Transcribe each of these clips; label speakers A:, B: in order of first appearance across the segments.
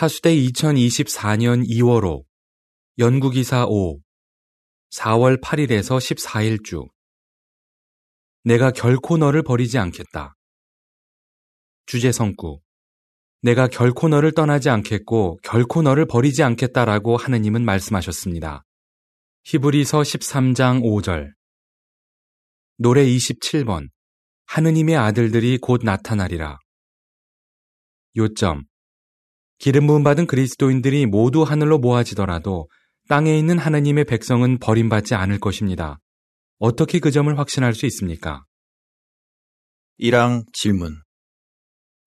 A: 파수대 2024년 2월호 연구기사 5 4월 8일에서 14일 주 내가 결코 너를 버리지 않겠다. 주제 성구 내가 결코 너를 떠나지 않겠고 결코 너를 버리지 않겠다라고 하느님은 말씀하셨습니다. 히브리서 13장 5절 노래 27번 하느님의 아들들이 곧 나타나리라. 요점 기름 부음 받은 그리스도인들이 모두 하늘로 모아지더라도 땅에 있는 하느님의 백성은 버림받지 않을 것입니다. 어떻게 그 점을 확신할 수 있습니까?
B: 1항 질문.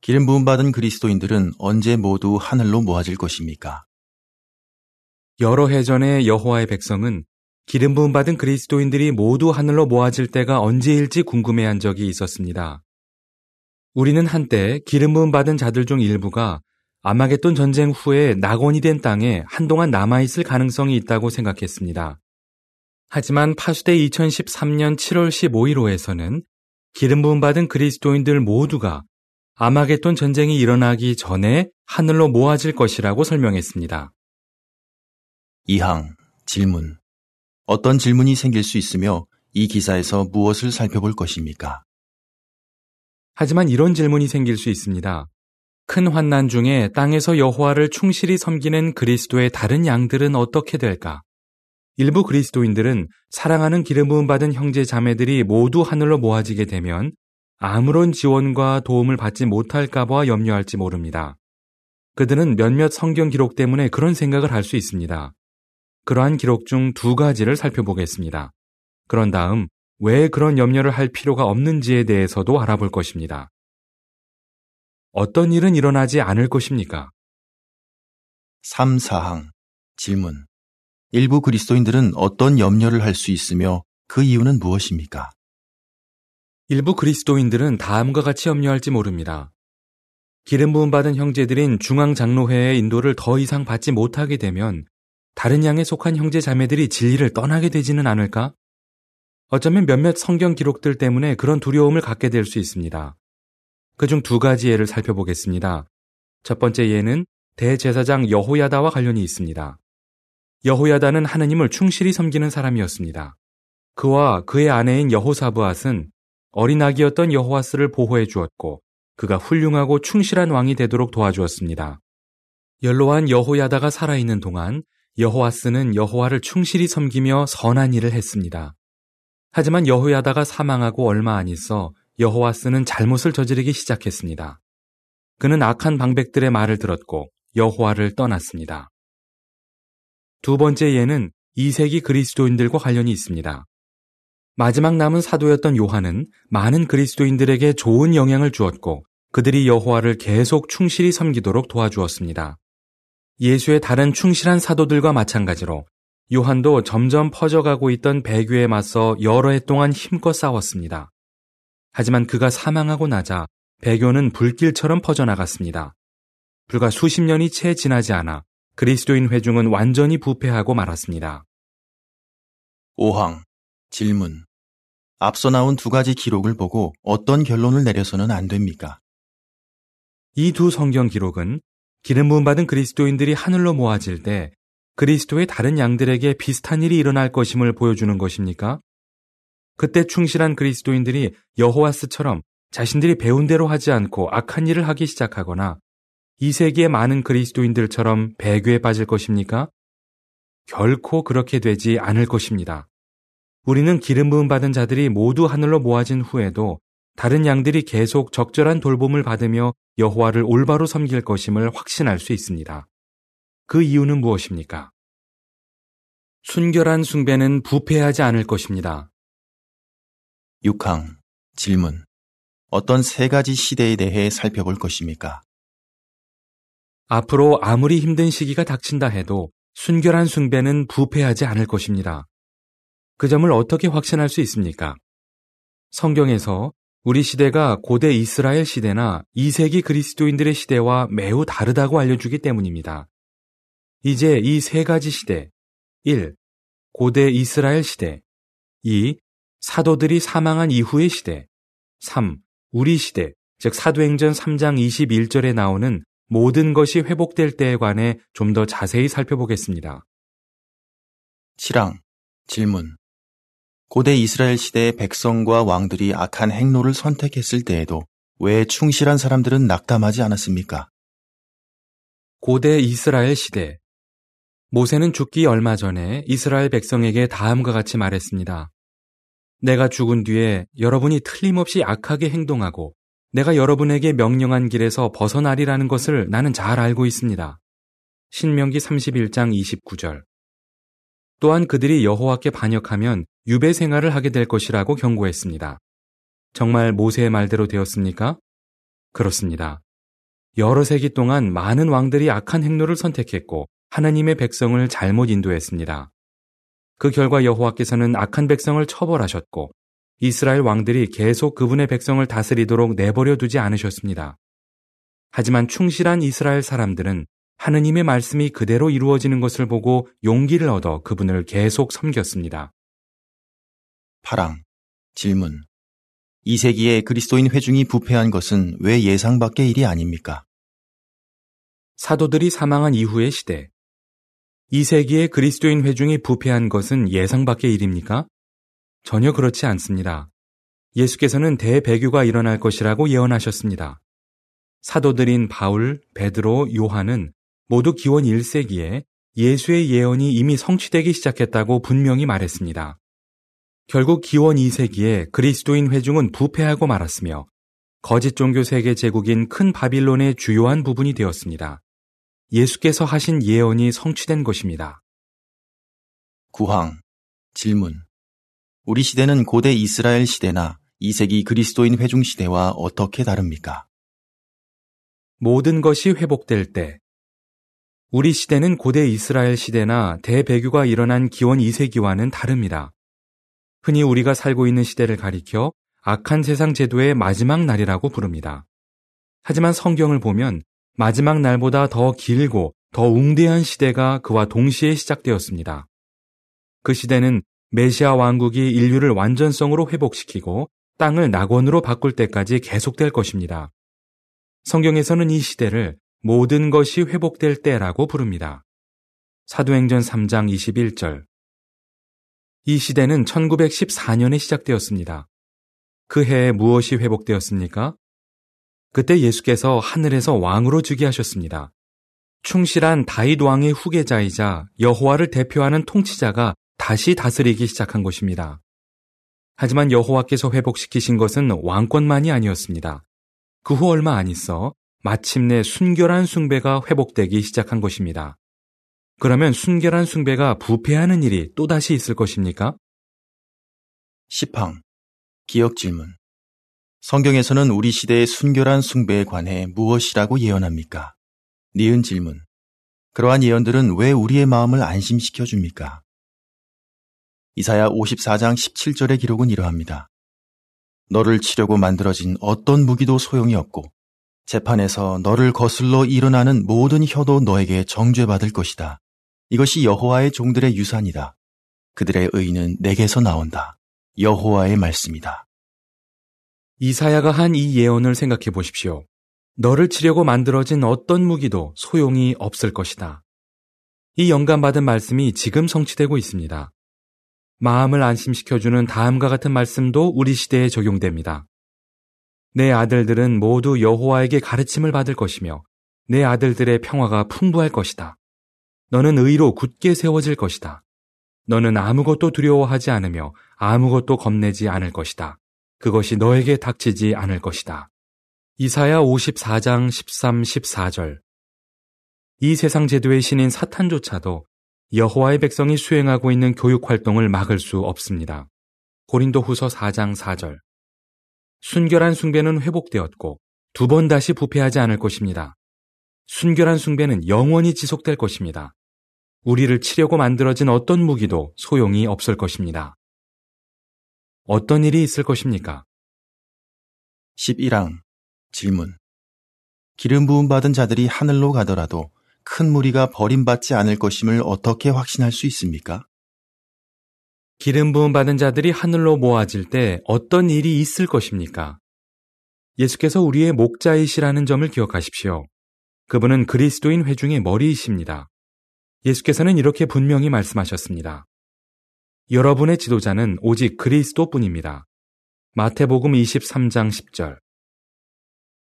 B: 기름 부음 받은 그리스도인들은 언제 모두 하늘로 모아질 것입니까?
A: 여러 해 전에 여호와의 백성은 기름 부음 받은 그리스도인들이 모두 하늘로 모아질 때가 언제일지 궁금해한 적이 있었습니다. 우리는 한때 기름 부음 받은 자들 중 일부가 아마겟돈 전쟁 후에 낙원이 된 땅에 한동안 남아있을 가능성이 있다고 생각했습니다. 하지만 파수대 2013년 7월 15일호에서는 기름 부음 받은 그리스도인들 모두가 아마겟돈 전쟁이 일어나기 전에 하늘로 모아질 것이라고 설명했습니다.
B: 2항 질문. 어떤 질문이 생길 수 있으며 이 기사에서 무엇을 살펴볼 것입니까?
A: 하지만 이런 질문이 생길 수 있습니다. 큰 환난 중에 땅에서 여호와를 충실히 섬기는 그리스도의 다른 양들은 어떻게 될까? 일부 그리스도인들은 사랑하는 기름 부음 받은 형제 자매들이 모두 하늘로 모아지게 되면 아무런 지원과 도움을 받지 못할까 봐 염려할지 모릅니다. 그들은 몇몇 성경 기록 때문에 그런 생각을 할 수 있습니다. 그러한 기록 중 두 가지를 살펴보겠습니다. 그런 다음 왜 그런 염려를 할 필요가 없는지에 대해서도 알아볼 것입니다. 어떤 일은 일어나지 않을 것입니까?
B: 3, 4항 질문. 일부 그리스도인들은 어떤 염려를 할 수 있으며 그 이유는 무엇입니까?
A: 일부 그리스도인들은 다음과 같이 염려할지 모릅니다. 기름 부음 받은 형제들인 중앙 장로회의 인도를 더 이상 받지 못하게 되면 다른 양에 속한 형제 자매들이 진리를 떠나게 되지는 않을까? 어쩌면 몇몇 성경 기록들 때문에 그런 두려움을 갖게 될 수 있습니다. 그중 두 가지 예를 살펴보겠습니다. 첫 번째 예는 대제사장 여호야다와 관련이 있습니다. 여호야다는 하느님을 충실히 섬기는 사람이었습니다. 그와 그의 아내인 여호사브앗은 어린 아기였던 여호와스를 보호해 주었고 그가 훌륭하고 충실한 왕이 되도록 도와주었습니다. 연로한 여호야다가 살아있는 동안 여호와스는 여호와를 충실히 섬기며 선한 일을 했습니다. 하지만 여호야다가 사망하고 얼마 안 있어 여호와스는 잘못을 저지르기 시작했습니다. 그는 악한 방백들의 말을 들었고 여호와를 떠났습니다. 두 번째 예는 이세기 그리스도인들과 관련이 있습니다. 마지막 남은 사도였던 요한은 많은 그리스도인들에게 좋은 영향을 주었고 그들이 여호와를 계속 충실히 섬기도록 도와주었습니다. 예수의 다른 충실한 사도들과 마찬가지로 요한도 점점 퍼져가고 있던 배교에 맞서 여러 해 동안 힘껏 싸웠습니다. 하지만 그가 사망하고 나자 배교는 불길처럼 퍼져나갔습니다. 불과 수십 년이 채 지나지 않아 그리스도인 회중은 완전히 부패하고 말았습니다.
B: 5항 질문. 앞서 나온 두 가지 기록을 보고 어떤 결론을 내려서는 안 됩니까?
A: 이 두 성경 기록은 기름 부음 받은 그리스도인들이 하늘로 모아질 때 그리스도의 다른 양들에게 비슷한 일이 일어날 것임을 보여주는 것입니까? 그때 충실한 그리스도인들이 여호와스처럼 자신들이 배운 대로 하지 않고 악한 일을 하기 시작하거나 이 세기의 많은 그리스도인들처럼 배교에 빠질 것입니까? 결코 그렇게 되지 않을 것입니다. 우리는 기름 부음 받은 자들이 모두 하늘로 모아진 후에도 다른 양들이 계속 적절한 돌봄을 받으며 여호와를 올바로 섬길 것임을 확신할 수 있습니다. 그 이유는 무엇입니까? 순결한 숭배는 부패하지 않을 것입니다.
B: 6항 질문. 어떤 세 가지 시대에 대해 살펴볼 것입니까?
A: 앞으로 아무리 힘든 시기가 닥친다 해도 순결한 숭배는 부패하지 않을 것입니다. 그 점을 어떻게 확신할 수 있습니까? 성경에서 우리 시대가 고대 이스라엘 시대나 2세기 그리스도인들의 시대와 매우 다르다고 알려주기 때문입니다. 이제 이 세 가지 시대, 1. 고대 이스라엘 시대, 2. 사도들이 사망한 이후의 시대. 3. 우리 시대, 즉 사도행전 3장 21절에 나오는 모든 것이 회복될 때에 관해 좀 더 자세히 살펴보겠습니다.
B: 7항 질문 고대 이스라엘 시대의 백성과 왕들이 악한 행로를 선택했을 때에도 왜 충실한 사람들은 낙담하지 않았습니까?
A: 고대 이스라엘 시대 모세는 죽기 얼마 전에 이스라엘 백성에게 다음과 같이 말했습니다. 내가 죽은 뒤에 여러분이 틀림없이 악하게 행동하고 내가 여러분에게 명령한 길에서 벗어나리라는 것을 나는 잘 알고 있습니다. 신명기 31장 29절. 또한 그들이 여호와께 반역하면 유배 생활을 하게 될 것이라고 경고했습니다. 정말 모세의 말대로 되었습니까? 그렇습니다. 여러 세기 동안 많은 왕들이 악한 행로를 선택했고 하나님의 백성을 잘못 인도했습니다. 그 결과 여호와께서는 악한 백성을 처벌하셨고 이스라엘 왕들이 계속 그분의 백성을 다스리도록 내버려 두지 않으셨습니다. 하지만 충실한 이스라엘 사람들은 하느님의 말씀이 그대로 이루어지는 것을 보고 용기를 얻어 그분을 계속 섬겼습니다.
B: 8항 질문 2세기에 그리스도인 회중이 부패한 것은 왜 예상 밖의 일이 아닙니까?
A: 사도들이 사망한 이후의 시대, 2세기에 그리스도인 회중이 부패한 것은 예상 밖의 일입니까? 전혀 그렇지 않습니다. 예수께서는 대배교가 일어날 것이라고 예언하셨습니다. 사도들인 바울, 베드로, 요한은 모두 기원 1세기에 예수의 예언이 이미 성취되기 시작했다고 분명히 말했습니다. 결국 기원 2세기에 그리스도인 회중은 부패하고 말았으며 거짓 종교 세계 제국인 큰 바빌론의 주요한 부분이 되었습니다. 예수께서 하신 예언이 성취된 것입니다.
B: 9항 질문 우리 시대는 고대 이스라엘 시대나 2세기 그리스도인 회중 시대와 어떻게 다릅니까?
A: 모든 것이 회복될 때 우리 시대는 고대 이스라엘 시대나 대배교가 일어난 기원 2세기와는 다릅니다. 흔히 우리가 살고 있는 시대를 가리켜 악한 세상 제도의 마지막 날이라고 부릅니다. 하지만 성경을 보면 마지막 날보다 더 길고 더 웅대한 시대가 그와 동시에 시작되었습니다. 그 시대는 메시아 왕국이 인류를 완전성으로 회복시키고 땅을 낙원으로 바꿀 때까지 계속될 것입니다. 성경에서는 이 시대를 모든 것이 회복될 때라고 부릅니다. 사도행전 3장 21절. 이 시대는 1914년에 시작되었습니다. 그 해에 무엇이 회복되었습니까? 그때 예수께서 하늘에서 왕으로 즉위 하셨습니다. 충실한 다윗 왕의 후계자이자 여호와를 대표하는 통치자가 다시 다스리기 시작한 것입니다. 하지만 여호와께서 회복시키신 것은 왕권만이 아니었습니다. 그 후 얼마 안 있어 마침내 순결한 숭배가 회복되기 시작한 것입니다. 그러면 순결한 숭배가 부패하는 일이 또다시 있을 것입니까?
B: 10항 기억 질문 성경에서는 우리 시대의 순결한 숭배에 관해 무엇이라고 예언합니까? 니은 질문. 그러한 예언들은 왜 우리의 마음을 안심시켜 줍니까? 이사야 54장 17절의 기록은 이러합니다. 너를 치려고 만들어진 어떤 무기도 소용이 없고 재판에서 너를 거슬러 일어나는 모든 혀도 너에게 정죄받을 것이다. 이것이 여호와의 종들의 유산이다. 그들의 의는 내게서 나온다. 여호와의 말씀이다.
A: 이사야가 한 이 예언을 생각해 보십시오. 너를 치려고 만들어진 어떤 무기도 소용이 없을 것이다. 이 영감받은 말씀이 지금 성취되고 있습니다. 마음을 안심시켜주는 다음과 같은 말씀도 우리 시대에 적용됩니다. 내 아들들은 모두 여호와에게 가르침을 받을 것이며 내 아들들의 평화가 풍부할 것이다. 너는 의로 굳게 세워질 것이다. 너는 아무것도 두려워하지 않으며 아무것도 겁내지 않을 것이다. 그것이 너에게 닥치지 않을 것이다. 이사야 54장 13, 14절. 이 세상 제도의 신인 사탄조차도 여호와의 백성이 수행하고 있는 교육 활동을 막을 수 없습니다. 고린도 후서 4장 4절. 순결한 숭배는 회복되었고 두 번 다시 부패하지 않을 것입니다. 순결한 숭배는 영원히 지속될 것입니다. 우리를 치려고 만들어진 어떤 무기도 소용이 없을 것입니다. 어떤 일이 있을 것입니까?
B: 11항 질문 기름 부음 받은 자들이 하늘로 가더라도 큰 무리가 버림받지 않을 것임을 어떻게 확신할 수 있습니까?
A: 기름 부음 받은 자들이 하늘로 모아질 때 어떤 일이 있을 것입니까? 예수께서 우리의 목자이시라는 점을 기억하십시오. 그분은 그리스도인 회중의 머리이십니다. 예수께서는 이렇게 분명히 말씀하셨습니다. 여러분의 지도자는 오직 그리스도뿐입니다. 마태복음 23장 10절.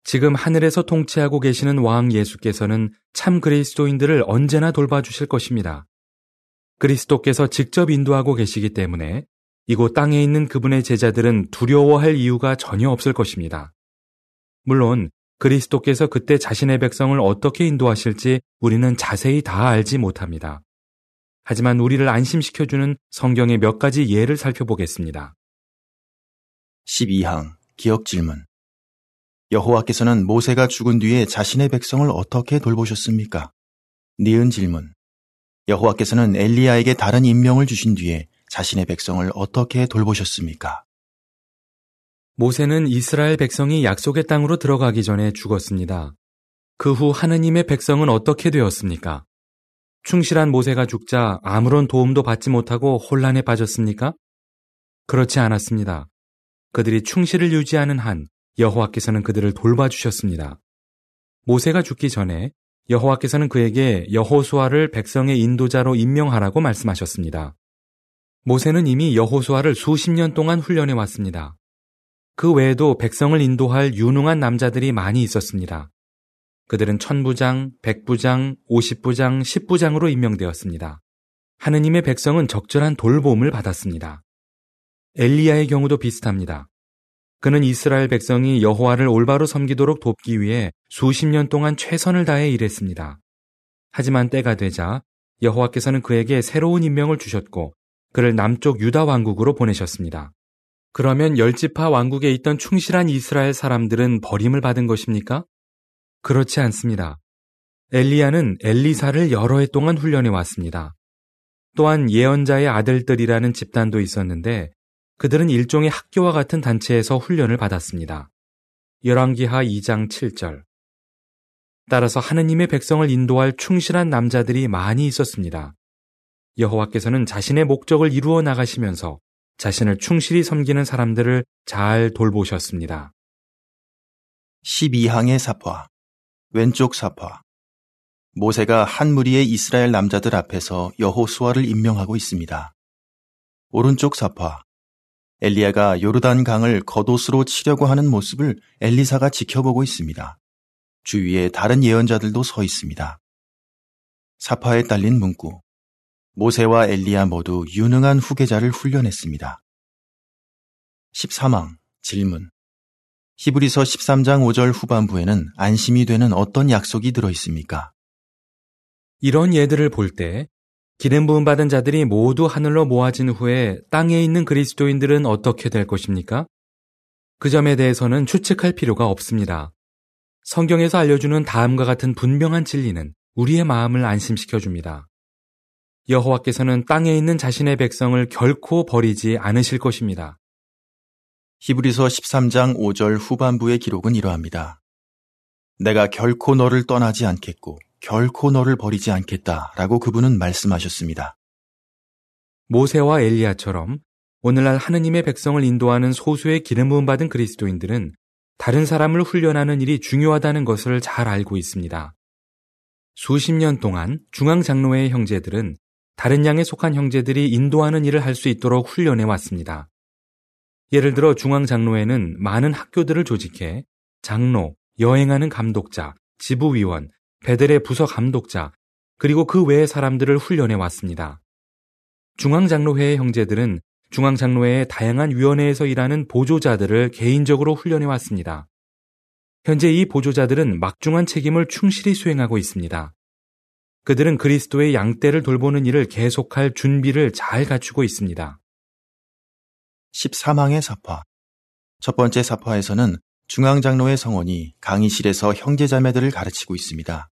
A: 지금 하늘에서 통치하고 계시는 왕 예수께서는 참 그리스도인들을 언제나 돌봐주실 것입니다. 그리스도께서 직접 인도하고 계시기 때문에 이곳 땅에 있는 그분의 제자들은 두려워할 이유가 전혀 없을 것입니다. 물론 그리스도께서 그때 자신의 백성을 어떻게 인도하실지 우리는 자세히 다 알지 못합니다. 하지만 우리를 안심시켜주는 성경의 몇 가지 예를 살펴보겠습니다.
B: 12항 기억 질문 여호와께서는 모세가 죽은 뒤에 자신의 백성을 어떻게 돌보셨습니까? 니은 질문 여호와께서는 엘리야에게 다른 임명을 주신 뒤에 자신의 백성을 어떻게 돌보셨습니까?
A: 모세는 이스라엘 백성이 약속의 땅으로 들어가기 전에 죽었습니다. 그 후 하느님의 백성은 어떻게 되었습니까? 충실한 모세가 죽자 아무런 도움도 받지 못하고 혼란에 빠졌습니까? 그렇지 않았습니다. 그들이 충실을 유지하는 한 여호와께서는 그들을 돌봐주셨습니다. 모세가 죽기 전에 여호와께서는 그에게 여호수아를 백성의 인도자로 임명하라고 말씀하셨습니다. 모세는 이미 여호수아를 수십 년 동안 훈련해 왔습니다. 그 외에도 백성을 인도할 유능한 남자들이 많이 있었습니다. 그들은 천부장, 백부장, 오십부장, 십부장으로 임명되었습니다. 하느님의 백성은 적절한 돌봄을 받았습니다. 엘리야의 경우도 비슷합니다. 그는 이스라엘 백성이 여호와를 올바로 섬기도록 돕기 위해 수십 년 동안 최선을 다해 일했습니다. 하지만 때가 되자 여호와께서는 그에게 새로운 임명을 주셨고 그를 남쪽 유다 왕국으로 보내셨습니다. 그러면 열지파 왕국에 있던 충실한 이스라엘 사람들은 버림을 받은 것입니까? 그렇지 않습니다. 엘리야는 엘리사를 여러 해 동안 훈련해 왔습니다. 또한 예언자의 아들들이라는 집단도 있었는데 그들은 일종의 학교와 같은 단체에서 훈련을 받았습니다. 열왕기하 2장 7절. 따라서 하느님의 백성을 인도할 충실한 남자들이 많이 있었습니다. 여호와께서는 자신의 목적을 이루어 나가시면서 자신을 충실히 섬기는 사람들을 잘 돌보셨습니다.
B: 12항의 사파 왼쪽 사파 모세가 한 무리의 이스라엘 남자들 앞에서 여호수아를 임명하고 있습니다. 오른쪽 사파 엘리야가 요르단 강을 겉옷으로 치려고 하는 모습을 엘리사가 지켜보고 있습니다. 주위에 다른 예언자들도 서 있습니다. 사파에 딸린 문구 모세와 엘리야 모두 유능한 후계자를 훈련했습니다. 13항 질문 히브리서 13장 5절 후반부에는 안심이 되는 어떤 약속이 들어 있습니까?
A: 이런 예들을 볼 때 기름 부음 받은 자들이 모두 하늘로 모아진 후에 땅에 있는 그리스도인들은 어떻게 될 것입니까? 그 점에 대해서는 추측할 필요가 없습니다. 성경에서 알려주는 다음과 같은 분명한 진리는 우리의 마음을 안심시켜 줍니다. 여호와께서는 땅에 있는 자신의 백성을 결코 버리지 않으실 것입니다.
B: 히브리서 13장 5절 후반부의 기록은 이러합니다. 내가 결코 너를 떠나지 않겠고 결코 너를 버리지 않겠다 라고 그분은 말씀하셨습니다.
A: 모세와 엘리야처럼 오늘날 하느님의 백성을 인도하는 소수의 기름 부음 받은 그리스도인들은 다른 사람을 훈련하는 일이 중요하다는 것을 잘 알고 있습니다. 수십 년 동안 중앙 장로회의 형제들은 다른 양에 속한 형제들이 인도하는 일을 할 수 있도록 훈련해 왔습니다. 예를 들어 중앙장로회는 많은 학교들을 조직해 장로, 여행하는 감독자, 지부위원, 배들의 부서 감독자, 그리고 그 외의 사람들을 훈련해 왔습니다. 중앙장로회의 형제들은 중앙장로회의 다양한 위원회에서 일하는 보조자들을 개인적으로 훈련해 왔습니다. 현재 이 보조자들은 막중한 책임을 충실히 수행하고 있습니다. 그들은 그리스도의 양떼를 돌보는 일을 계속할 준비를 잘 갖추고 있습니다.
B: 13항의 사파 첫 번째 사파에서는 중앙장로의 성원이 강의실에서 형제자매들을 가르치고 있습니다.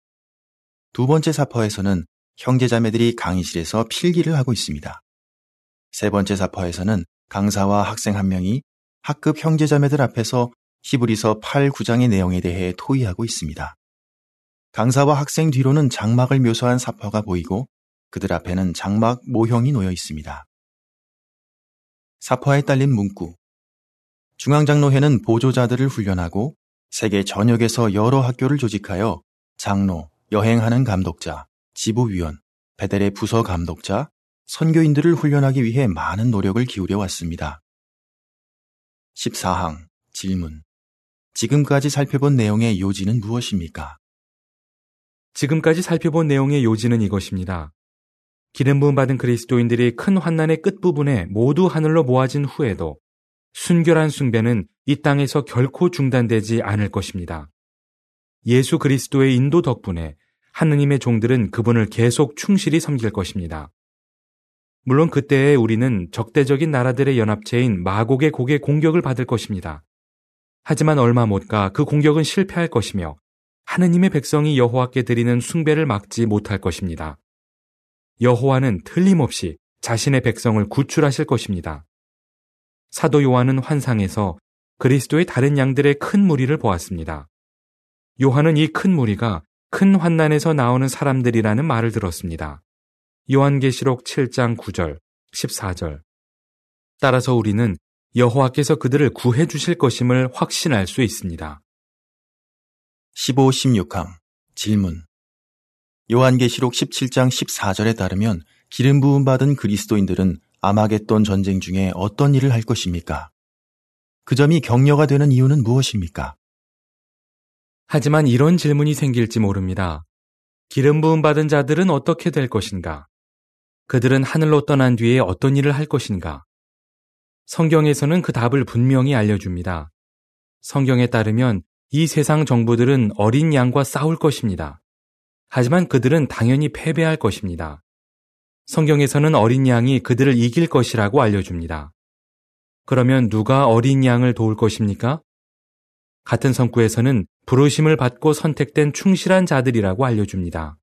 B: 두 번째 사파에서는 형제자매들이 강의실에서 필기를 하고 있습니다. 세 번째 사파에서는 강사와 학생 한 명이 학급 형제자매들 앞에서 히브리서 8, 9장의 내용에 대해 토의하고 있습니다. 강사와 학생 뒤로는 장막을 묘사한 사파가 보이고 그들 앞에는 장막 모형이 놓여 있습니다. 사파에 딸린 문구 중앙장로회는 보조자들을 훈련하고 세계 전역에서 여러 학교를 조직하여 장로, 여행하는 감독자, 지부위원, 베델의 부서 감독자, 선교인들을 훈련하기 위해 많은 노력을 기울여 왔습니다. 14항 질문. 지금까지 살펴본 내용의 요지는 무엇입니까?
A: 지금까지 살펴본 내용의 요지는 이것입니다. 기름 부음 받은 그리스도인들이 큰 환난의 끝부분에 모두 하늘로 모아진 후에도 순결한 숭배는 이 땅에서 결코 중단되지 않을 것입니다. 예수 그리스도의 인도 덕분에 하느님의 종들은 그분을 계속 충실히 섬길 것입니다. 물론 그때에 우리는 적대적인 나라들의 연합체인 마곡의 곡의 공격을 받을 것입니다. 하지만 얼마 못 가 그 공격은 실패할 것이며 하느님의 백성이 여호와께 드리는 숭배를 막지 못할 것입니다. 여호와는 틀림없이 자신의 백성을 구출하실 것입니다. 사도 요한은 환상에서 그리스도의 다른 양들의 큰 무리를 보았습니다. 요한은 이 큰 무리가 큰 환난에서 나오는 사람들이라는 말을 들었습니다. 요한계시록 7장 9절, 14절. 따라서 우리는 여호와께서 그들을 구해 주실 것임을 확신할 수 있습니다.
B: 15, 16항 질문. 요한계시록 17장 14절에 따르면 기름 부음 받은 그리스도인들은 아마겟돈 전쟁 중에 어떤 일을 할 것입니까? 그 점이 격려가 되는 이유는 무엇입니까?
A: 하지만 이런 질문이 생길지 모릅니다. 기름 부음 받은 자들은 어떻게 될 것인가? 그들은 하늘로 떠난 뒤에 어떤 일을 할 것인가? 성경에서는 그 답을 분명히 알려줍니다. 성경에 따르면 이 세상 정부들은 어린 양과 싸울 것입니다. 하지만 그들은 당연히 패배할 것입니다. 성경에서는 어린 양이 그들을 이길 것이라고 알려줍니다. 그러면 누가 어린 양을 도울 것입니까? 같은 성구에서는 부르심을 받고 선택된 충실한 자들이라고 알려줍니다.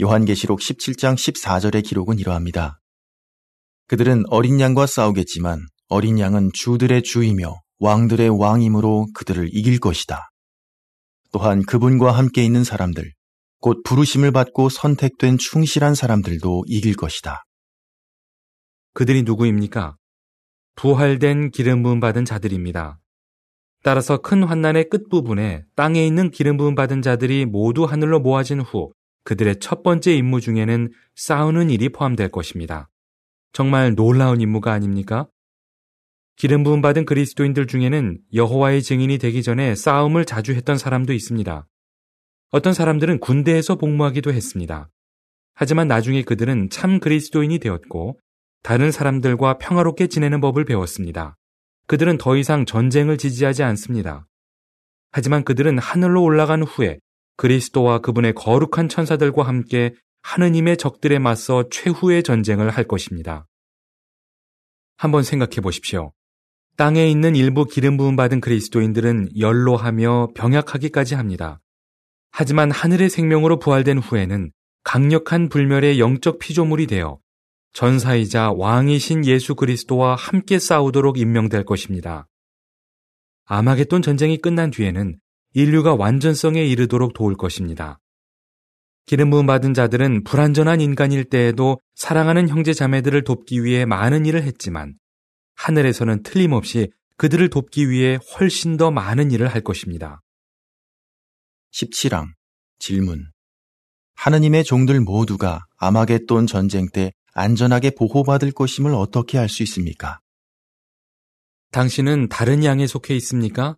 B: 요한계시록 17장 14절의 기록은 이러합니다. 그들은 어린 양과 싸우겠지만 어린 양은 주들의 주이며 왕들의 왕임으로 그들을 이길 것이다. 또한 그분과 함께 있는 사람들, 곧 부르심을 받고 선택된 충실한 사람들도 이길 것이다.
A: 그들이 누구입니까? 부활된 기름 부음 받은 자들입니다. 따라서 큰 환난의 끝부분에 땅에 있는 기름 부음 받은 자들이 모두 하늘로 모아진 후 그들의 첫 번째 임무 중에는 싸우는 일이 포함될 것입니다. 정말 놀라운 임무가 아닙니까? 기름 부음 받은 그리스도인들 중에는 여호와의 증인이 되기 전에 싸움을 자주 했던 사람도 있습니다. 어떤 사람들은 군대에서 복무하기도 했습니다. 하지만 나중에 그들은 참 그리스도인이 되었고 다른 사람들과 평화롭게 지내는 법을 배웠습니다. 그들은 더 이상 전쟁을 지지하지 않습니다. 하지만 그들은 하늘로 올라간 후에 그리스도와 그분의 거룩한 천사들과 함께 하느님의 적들에 맞서 최후의 전쟁을 할 것입니다. 한번 생각해 보십시오. 땅에 있는 일부 기름 부음 받은 그리스도인들은 연로하며 병약하기까지 합니다. 하지만 하늘의 생명으로 부활된 후에는 강력한 불멸의 영적 피조물이 되어 전사이자 왕이신 예수 그리스도와 함께 싸우도록 임명될 것입니다. 아마겟돈 전쟁이 끝난 뒤에는 인류가 완전성에 이르도록 도울 것입니다. 기름 부음 받은 자들은 불완전한 인간일 때에도 사랑하는 형제 자매들을 돕기 위해 많은 일을 했지만 하늘에서는 틀림없이 그들을 돕기 위해 훨씬 더 많은 일을 할 것입니다.
B: 17항 질문 하느님의 종들 모두가 아마겟돈 전쟁 때 안전하게 보호받을 것임을 어떻게 알 수 있습니까?
A: 당신은 다른 양에 속해 있습니까?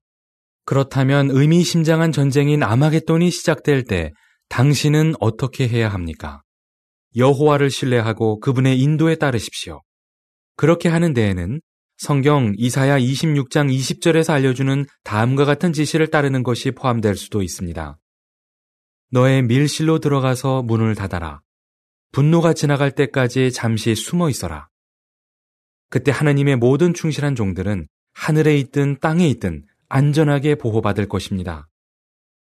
A: 그렇다면 의미심장한 전쟁인 아마겟돈이 시작될 때 당신은 어떻게 해야 합니까? 여호와를 신뢰하고 그분의 인도에 따르십시오. 그렇게 하는 데에는 성경 이사야 26장 20절에서 알려주는 다음과 같은 지시를 따르는 것이 포함될 수도 있습니다. 너의 밀실로 들어가서 문을 닫아라. 분노가 지나갈 때까지 잠시 숨어 있어라. 그때 하느님의 모든 충실한 종들은 하늘에 있든 땅에 있든 안전하게 보호받을 것입니다.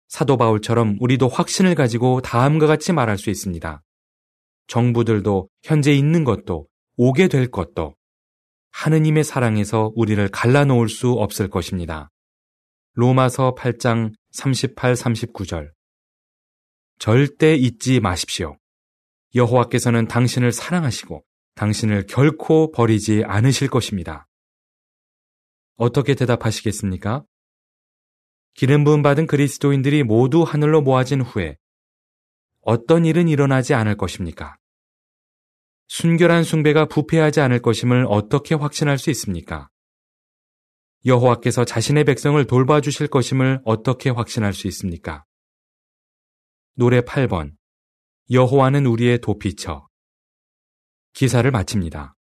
A: 사도 바울처럼 우리도 확신을 가지고 다음과 같이 말할 수 있습니다. 정부들도 현재 있는 것도 오게 될 것도 하느님의 사랑에서 우리를 갈라놓을 수 없을 것입니다. 로마서 8장 38, 39절. 절대 잊지 마십시오. 여호와께서는 당신을 사랑하시고 당신을 결코 버리지 않으실 것입니다. 어떻게 대답하시겠습니까? 기름 부음 받은 그리스도인들이 모두 하늘로 모아진 후에 어떤 일은 일어나지 않을 것입니까? 순결한 숭배가 부패하지 않을 것임을 어떻게 확신할 수 있습니까? 여호와께서 자신의 백성을 돌봐주실 것임을 어떻게 확신할 수 있습니까? 노래 8번 여호와는 우리의 도피처 기사를 마칩니다.